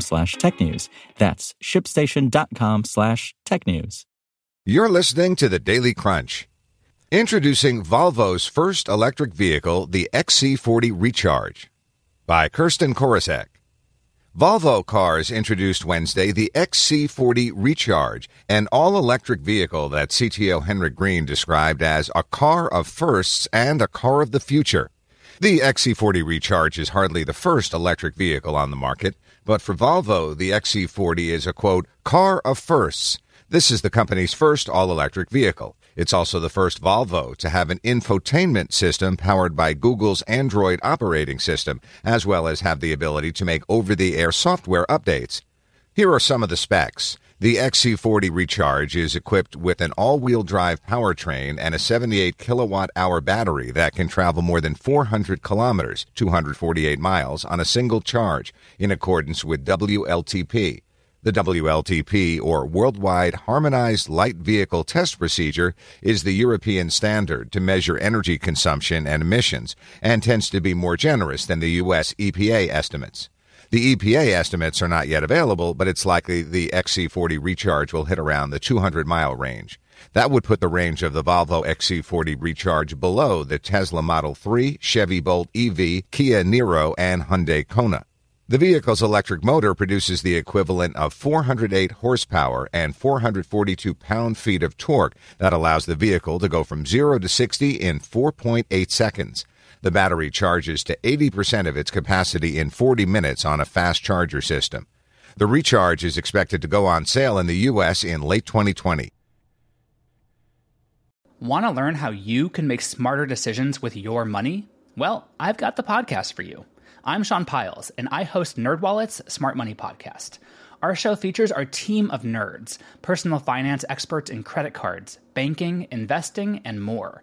slash technews. That's shipstation.com slash tech news. You're listening to the Daily Crunch. Introducing Volvo's first electric vehicle, the XC40 Recharge, by Kirsten Korosek. Volvo Cars introduced Wednesday the XC40 Recharge, an all electric vehicle that CTO Henrik Green described as a car of firsts and a car of the future. The XC40 Recharge is hardly the first electric vehicle on the market, but for Volvo, the XC40 is a quote, car of firsts. This is the company's first all electric vehicle. It's also the first Volvo to have an infotainment system powered by Google's Android operating system, as well as have the ability to make over the air software updates. Here are some of the specs. The XC40 Recharge is equipped with an all wheel drive powertrain and a 78 kilowatt hour battery that can travel more than 400 kilometers, 248 miles, on a single charge in accordance with WLTP. The WLTP, or Worldwide Harmonized Light Vehicle Test Procedure, is the European standard to measure energy consumption and emissions and tends to be more generous than the U.S. EPA estimates. The EPA estimates are not yet available, but it's likely the XC40 Recharge will hit around the 200 mile range. That would put the range of the Volvo XC40 Recharge below the Tesla Model 3, Chevy Bolt EV, Kia Niro, and Hyundai Kona. The vehicle's electric motor produces the equivalent of 408 horsepower and 442 pound feet of torque that allows the vehicle to go from 0 to 60 in 4.8 seconds. The battery charges to 80% of its capacity in 40 minutes on a fast charger system. The recharge is expected to go on sale in the U.S. in late 2020. Want to learn how you can make smarter decisions with your money? Well, I've got the podcast for you. I'm Sean Pyles, and I host NerdWallet's Smart Money Podcast. Our show features our team of nerds, personal finance experts in credit cards, banking, investing, and more.